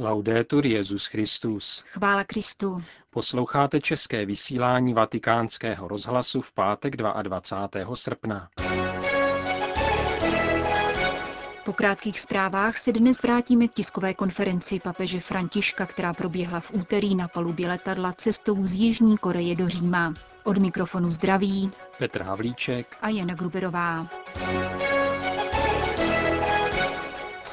Laudetur Jezus Christus. Chvála Kristu. Posloucháte české vysílání Vatikánského rozhlasu v pátek 22. srpna. Po krátkých zprávách se dnes vrátíme k tiskové konferenci papeže Františka, která proběhla v úterý na palubě letadla cestou z Jižní Koreje do Říma. Od mikrofonu zdraví Petr Havlíček a Jana Gruberová.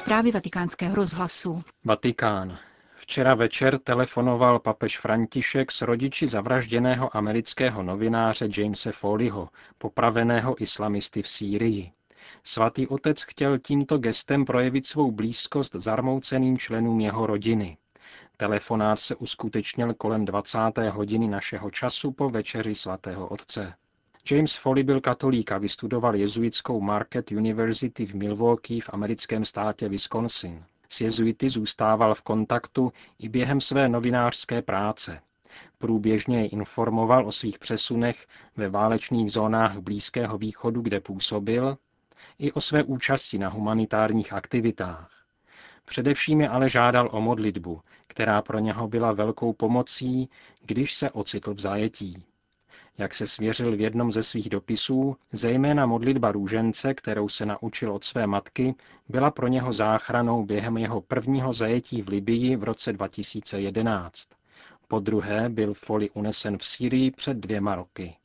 Zprávy vatikánského rozhlasu. Vatikán. Včera večer telefonoval papež František s rodiči zavražděného amerického novináře Jamese Foleyho, popraveného islamisty v Sýrii. Svatý otec chtěl tímto gestem projevit svou blízkost zarmouceným členům jeho rodiny. Telefonát se uskutečnil kolem 20. hodiny našeho času po večeři svatého otce. James Foley byl katolík a vystudoval jezuitskou Market University v Milwaukee v americkém státě Wisconsin. S jezuity zůstával v kontaktu i během své novinářské práce. Průběžně je informoval o svých přesunech ve válečných zónách Blízkého východu, kde působil, i o své účasti na humanitárních aktivitách. Především je ale žádal o modlitbu, která pro něho byla velkou pomocí, když se ocitl v zajetí. Jak se svěřil v jednom ze svých dopisů, zejména modlitba růžence, kterou se naučil od své matky, byla pro něho záchranou během jeho prvního zajetí v Libii v roce 2011. Po druhé byl Foli unesen v Sýrii před dvěma roky.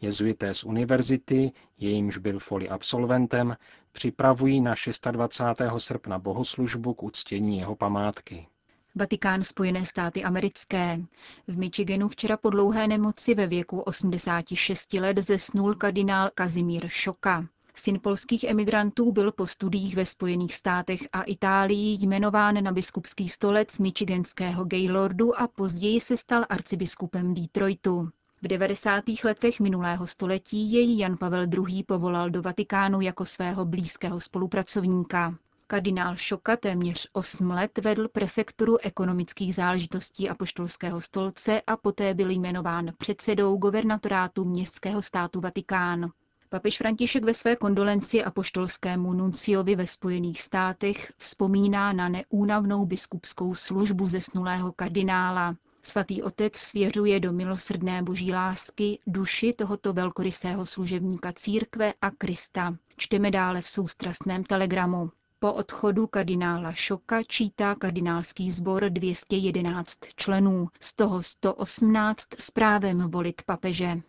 Jezuité z univerzity, jejímž byl Foli absolventem, připravují na 26. srpna bohoslužbu k uctění jeho památky. Vatikán Spojené státy americké. V Michiganu včera po dlouhé nemoci ve věku 86 let zesnul kardinál Kazimír Šoka. Syn polských emigrantů byl po studiích ve Spojených státech a Itálii jmenován na biskupský stolec michiganského Gaylordu a později se stal arcibiskupem Detroitu. V 90. letech minulého století jej Jan Pavel II. povolal do Vatikánu jako svého blízkého spolupracovníka. Kardinál Šoka téměř 8 let vedl prefekturu ekonomických záležitostí apoštolského stolce a poté byl jmenován předsedou guvernatorátu městského státu Vatikán. Papež František ve své kondolenci apoštolskému nunciovi ve Spojených státech vzpomíná na neúnavnou biskupskou službu zesnulého kardinála. Svatý otec svěřuje do milosrdné boží lásky duši tohoto velkorysého služebníka církve a Krista. Čteme dále v soustrastném telegramu. Po odchodu kardinála Šoka čítá kardinálský sbor 211 členů, z toho 118 s právem volit papeže.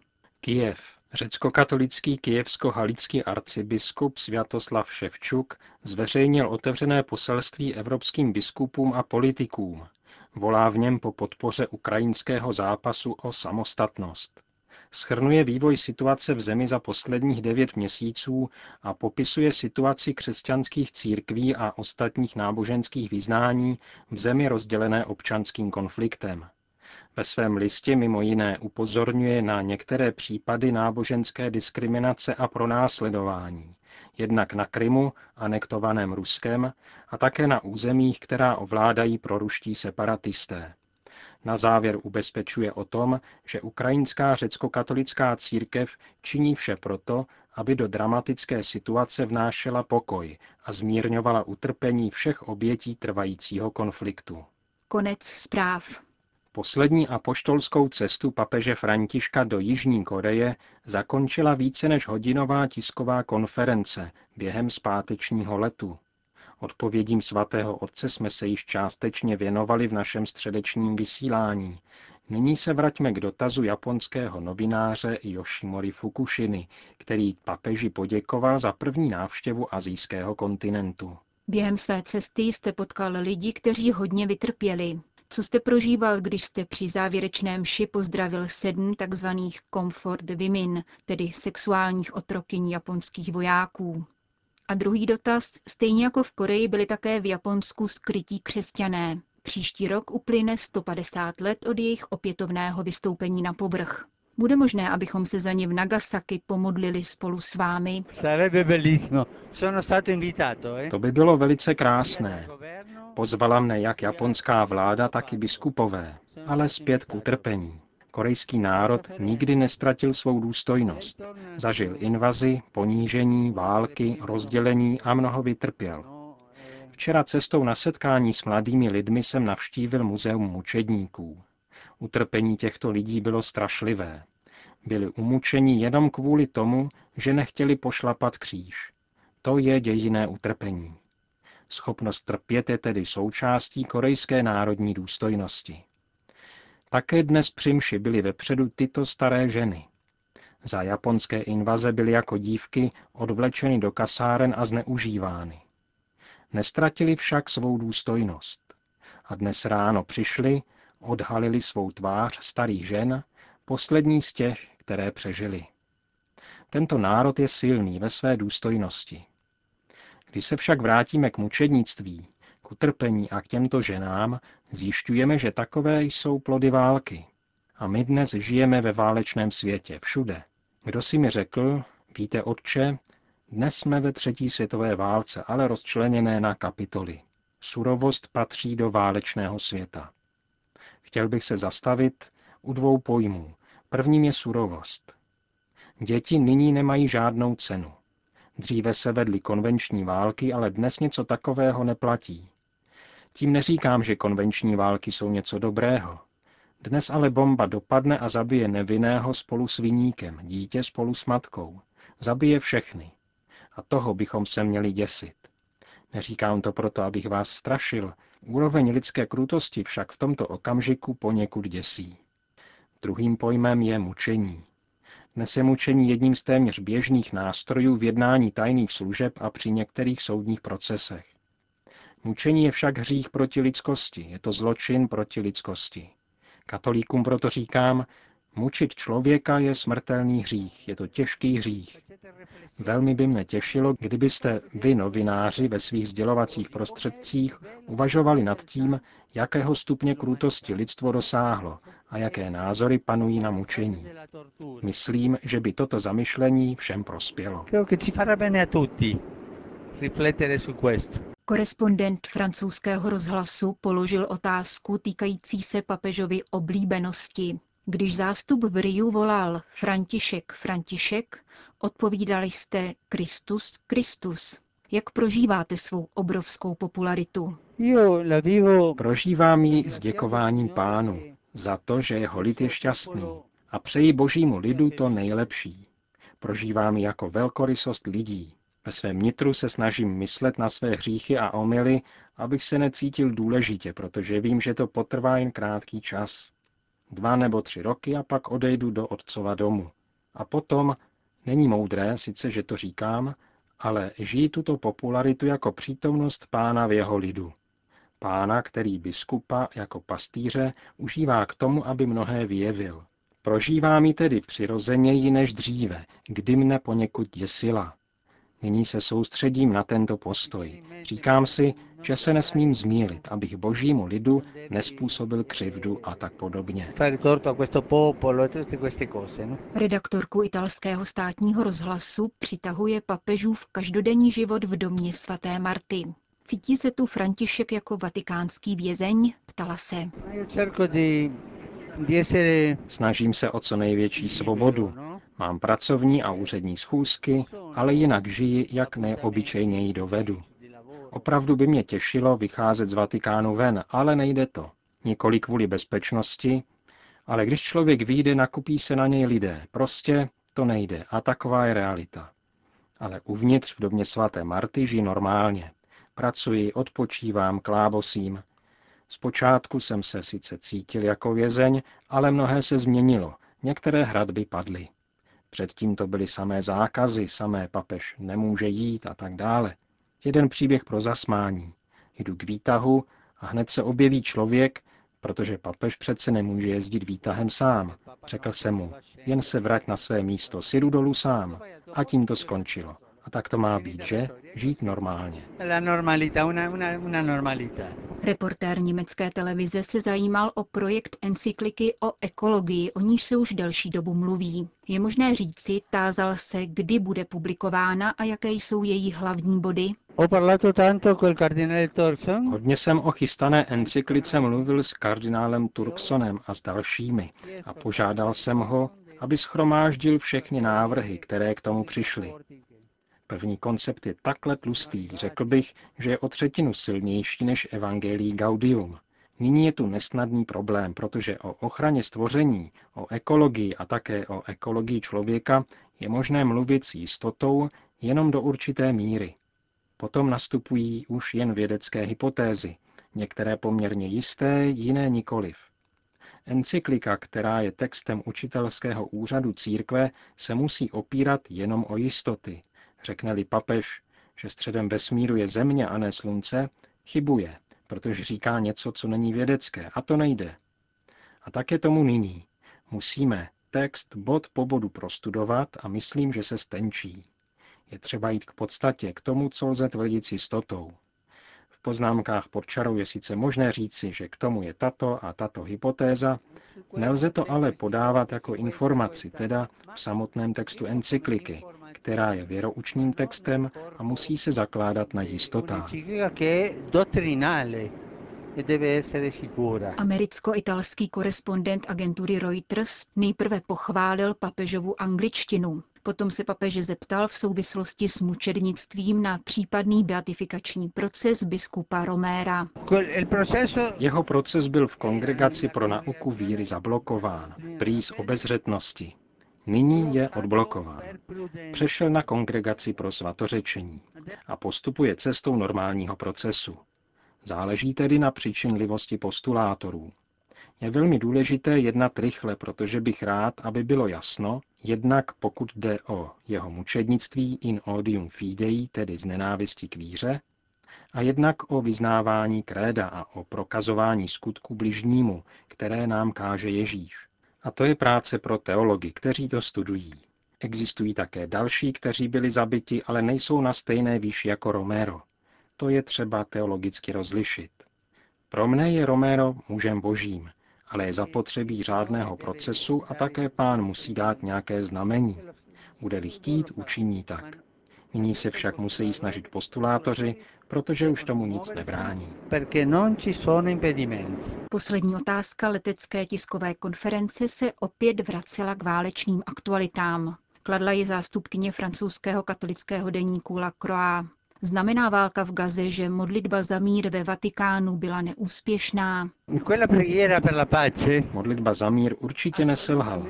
Kijev. Řecko-katolický kijevsko-halický arcibiskup Sviatoslav Ševčuk zveřejnil otevřené poselství evropským biskupům a politikům. Volá v něm po podpoře ukrajinského zápasu o samostatnost schrnuje vývoj situace v zemi za posledních devět měsíců a popisuje situaci křesťanských církví a ostatních náboženských vyznání v zemi rozdělené občanským konfliktem. Ve svém listě mimo jiné upozorňuje na některé případy náboženské diskriminace a pronásledování, jednak na Krymu, anektovaném Ruskem, a také na územích, která ovládají proruští separatisté. Na závěr ubezpečuje o tom, že ukrajinská řecko-katolická církev činí vše proto, aby do dramatické situace vnášela pokoj a zmírňovala utrpení všech obětí trvajícího konfliktu. Konec zpráv. Poslední apoštolskou cestu papeže Františka do Jižní Koreje zakončila více než hodinová tisková konference během zpátečního letu. Odpovědím svatého otce jsme se již částečně věnovali v našem středečním vysílání. Nyní se vraťme k dotazu japonského novináře Yoshimori Fukushiny, který papeži poděkoval za první návštěvu azijského kontinentu. Během své cesty jste potkal lidi, kteří hodně vytrpěli. Co jste prožíval, když jste při závěrečném ši pozdravil sedm tzv. comfort women, tedy sexuálních otrokyň japonských vojáků? A druhý dotaz, stejně jako v Koreji byli také v Japonsku skrytí křesťané. Příští rok uplyne 150 let od jejich opětovného vystoupení na povrch. Bude možné, abychom se za ně v Nagasaki pomodlili spolu s vámi? Eh. To by bylo velice krásné. Pozvala mne jak japonská vláda, tak i biskupové, ale zpět k utrpení. Korejský národ nikdy nestratil svou důstojnost. Zažil invazi, ponížení, války, rozdělení a mnoho vytrpěl. Včera cestou na setkání s mladými lidmi jsem navštívil muzeum mučedníků. Utrpení těchto lidí bylo strašlivé. Byli umučeni jenom kvůli tomu, že nechtěli pošlapat kříž. To je dějiné utrpení. Schopnost trpět je tedy součástí korejské národní důstojnosti. Také dnes při mši byly vepředu tyto staré ženy. Za japonské invaze byly jako dívky odvlečeny do kasáren a zneužívány. Nestratili však svou důstojnost. A dnes ráno přišli, odhalili svou tvář starých žen, poslední z těch, které přežili. Tento národ je silný ve své důstojnosti. Když se však vrátíme k mučednictví, k utrpení a k těmto ženám, zjišťujeme, že takové jsou plody války. A my dnes žijeme ve válečném světě, všude. Kdo si mi řekl, víte, otče, dnes jsme ve třetí světové válce, ale rozčleněné na kapitoly. Surovost patří do válečného světa. Chtěl bych se zastavit u dvou pojmů. Prvním je surovost. Děti nyní nemají žádnou cenu. Dříve se vedly konvenční války, ale dnes něco takového neplatí. Tím neříkám, že konvenční války jsou něco dobrého. Dnes ale bomba dopadne a zabije nevinného spolu s viníkem, dítě spolu s matkou. Zabije všechny. A toho bychom se měli děsit. Neříkám to proto, abych vás strašil. Úroveň lidské krutosti však v tomto okamžiku poněkud děsí. Druhým pojmem je mučení. Dnes je mučení jedním z téměř běžných nástrojů v jednání tajných služeb a při některých soudních procesech. Mučení je však hřích proti lidskosti, je to zločin proti lidskosti. Katolíkům proto říkám, mučit člověka je smrtelný hřích, je to těžký hřích. Velmi by mne těšilo, kdybyste vy, novináři, ve svých sdělovacích prostředcích uvažovali nad tím, jakého stupně krutosti lidstvo dosáhlo a jaké názory panují na mučení. Myslím, že by toto zamyšlení všem prospělo. Korespondent francouzského rozhlasu položil otázku týkající se papežovy oblíbenosti. Když zástup v Riu volal František, František, odpovídali jste Kristus, Kristus. Jak prožíváte svou obrovskou popularitu? Prožívám ji s děkováním pánu za to, že jeho lid je šťastný a přeji božímu lidu to nejlepší. Prožívám ji jako velkorysost lidí. Ve svém nitru se snažím myslet na své hříchy a omily, abych se necítil důležitě, protože vím, že to potrvá jen krátký čas. Dva nebo tři roky a pak odejdu do otcova domu. A potom, není moudré, sice, že to říkám, ale žijí tuto popularitu jako přítomnost pána v jeho lidu. Pána, který biskupa jako pastýře užívá k tomu, aby mnohé vyjevil. Prožívá mi tedy přirozeněji než dříve, kdy mne poněkud děsila. Nyní se soustředím na tento postoj. Říkám si, že se nesmím zmílit, abych božímu lidu nespůsobil křivdu a tak podobně. No? Redaktorku italského státního rozhlasu přitahuje papežův každodenní život v domě svaté Marty. Cítí se tu František jako vatikánský vězeň? Ptala se. Snažím se o co největší svobodu. Mám pracovní a úřední schůzky, ale jinak žiji, jak neobyčejněji dovedu. Opravdu by mě těšilo vycházet z Vatikánu ven, ale nejde to. Nikoli kvůli bezpečnosti, ale když člověk vyjde, nakupí se na něj lidé. Prostě to nejde a taková je realita. Ale uvnitř v domě svaté Marty žijí normálně. Pracuji, odpočívám, klábosím. Zpočátku jsem se sice cítil jako vězeň, ale mnohé se změnilo. Některé hradby padly. Předtím to byly samé zákazy, samé papež nemůže jít a tak dále. Jeden příběh pro zasmání. Jdu k výtahu a hned se objeví člověk, protože papež přece nemůže jezdit výtahem sám. Řekl jsem mu, jen se vrať na své místo, si jdu dolů sám. A tím to skončilo. A tak to má být, že? Žít normálně. Reportér německé televize se zajímal o projekt encykliky o ekologii, o níž se už delší dobu mluví. Je možné říci, tázal se, kdy bude publikována a jaké jsou její hlavní body? Hodně jsem o chystané encyklice mluvil s kardinálem Turksonem a s dalšími a požádal jsem ho, aby schromáždil všechny návrhy, které k tomu přišly. První koncept je takhle tlustý, řekl bych, že je o třetinu silnější než Evangelii Gaudium. Nyní je tu nesnadný problém, protože o ochraně stvoření, o ekologii a také o ekologii člověka je možné mluvit s jistotou jenom do určité míry. Potom nastupují už jen vědecké hypotézy, některé poměrně jisté, jiné nikoliv. Encyklika, která je textem učitelského úřadu církve, se musí opírat jenom o jistoty. Řekne-li papež, že středem vesmíru je země a ne slunce, chybuje, protože říká něco, co není vědecké, a to nejde. A tak je tomu nyní. Musíme text bod po bodu prostudovat a myslím, že se stenčí. Je třeba jít k podstatě, k tomu, co lze tvrdit s jistotou. V poznámkách pod čarou je sice možné říci, že k tomu je tato a tato hypotéza, nelze to ale podávat jako informaci, teda v samotném textu encykliky, která je věroučným textem a musí se zakládat na jistotách. Americko-italský korespondent agentury Reuters nejprve pochválil papežovu angličtinu. Potom se papeže zeptal v souvislosti s mučednictvím na případný beatifikační proces biskupa Roméra. Jeho proces byl v kongregaci pro nauku víry zablokován, prý z obezřetnosti. Nyní je odblokován. Přešel na kongregaci pro svatořečení a postupuje cestou normálního procesu. Záleží tedy na přičinlivosti postulátorů. Je velmi důležité jednat rychle, protože bych rád, aby bylo jasno, jednak pokud jde o jeho mučednictví in odium fidei, tedy z nenávisti k víře, a jednak o vyznávání kréda a o prokazování skutku bližnímu, které nám káže Ježíš. A to je práce pro teology, kteří to studují. Existují také další, kteří byli zabiti, ale nejsou na stejné výši jako Romero. To je třeba teologicky rozlišit. Pro mne je Romero mužem božím, ale je zapotřebí řádného procesu a také pán musí dát nějaké znamení. Bude-li chtít, učiní tak. Nyní se však musí snažit postulátoři, protože už tomu nic nebrání. Poslední otázka letecké tiskové konference se opět vracela k válečným aktualitám. Kladla ji zástupkyně francouzského katolického deníku La Croix. Znamená válka v Gaze, že modlitba za mír ve Vatikánu byla neúspěšná? Modlitba za mír určitě neselhala.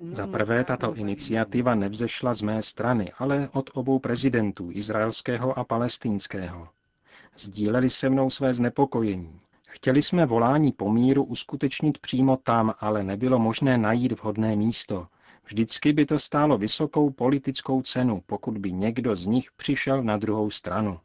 Za prvé, tato iniciativa nevzešla z mé strany, ale od obou prezidentů, izraelského a palestinského. Sdíleli se mnou své znepokojení. Chtěli jsme volání po míru uskutečnit přímo tam, ale nebylo možné najít vhodné místo, Vždycky by to stálo vysokou politickou cenu, pokud by někdo z nich přišel na druhou stranu.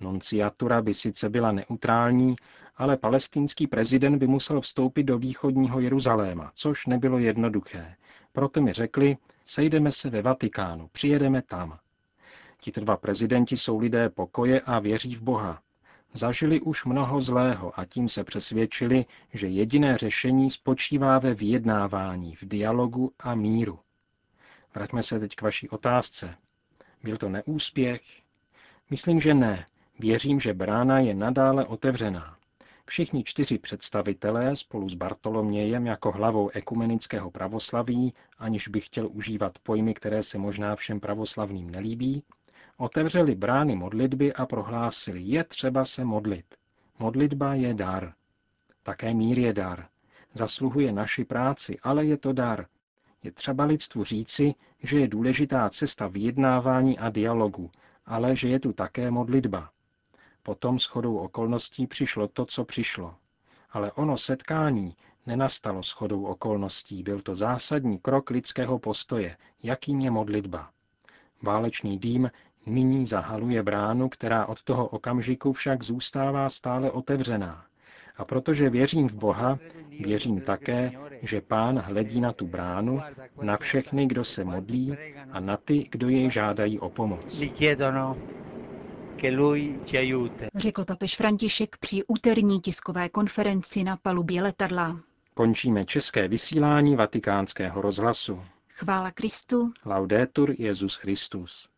Nonciatura by sice byla neutrální, ale palestinský prezident by musel vstoupit do východního Jeruzaléma, což nebylo jednoduché. Proto mi řekli, sejdeme se ve Vatikánu, přijedeme tam. Tito dva prezidenti jsou lidé pokoje a věří v Boha. Zažili už mnoho zlého a tím se přesvědčili, že jediné řešení spočívá ve vyjednávání, v dialogu a míru. Vraťme se teď k vaší otázce. Byl to neúspěch? Myslím, že ne. Věřím, že brána je nadále otevřená. Všichni čtyři představitelé spolu s Bartolomějem jako hlavou ekumenického pravoslaví, aniž bych chtěl užívat pojmy, které se možná všem pravoslavným nelíbí, Otevřeli brány modlitby a prohlásili, je třeba se modlit. Modlitba je dar. Také mír je dar. Zasluhuje naši práci, ale je to dar. Je třeba lidstvu říci, že je důležitá cesta vyjednávání a dialogu, ale že je tu také modlitba. Potom shodou okolností přišlo to, co přišlo. Ale ono setkání nenastalo shodou okolností, byl to zásadní krok lidského postoje, jakým je modlitba. Válečný dým Nyní zahaluje bránu, která od toho okamžiku však zůstává stále otevřená. A protože věřím v Boha, věřím také, že Pán hledí na tu bránu, na všechny, kdo se modlí a na ty, kdo jej žádají o pomoc. Řekl papež František při úterní tiskové konferenci na palubě letadla. Končíme české vysílání vatikánského rozhlasu. Chvála Kristu. Laudetur Jezus Christus.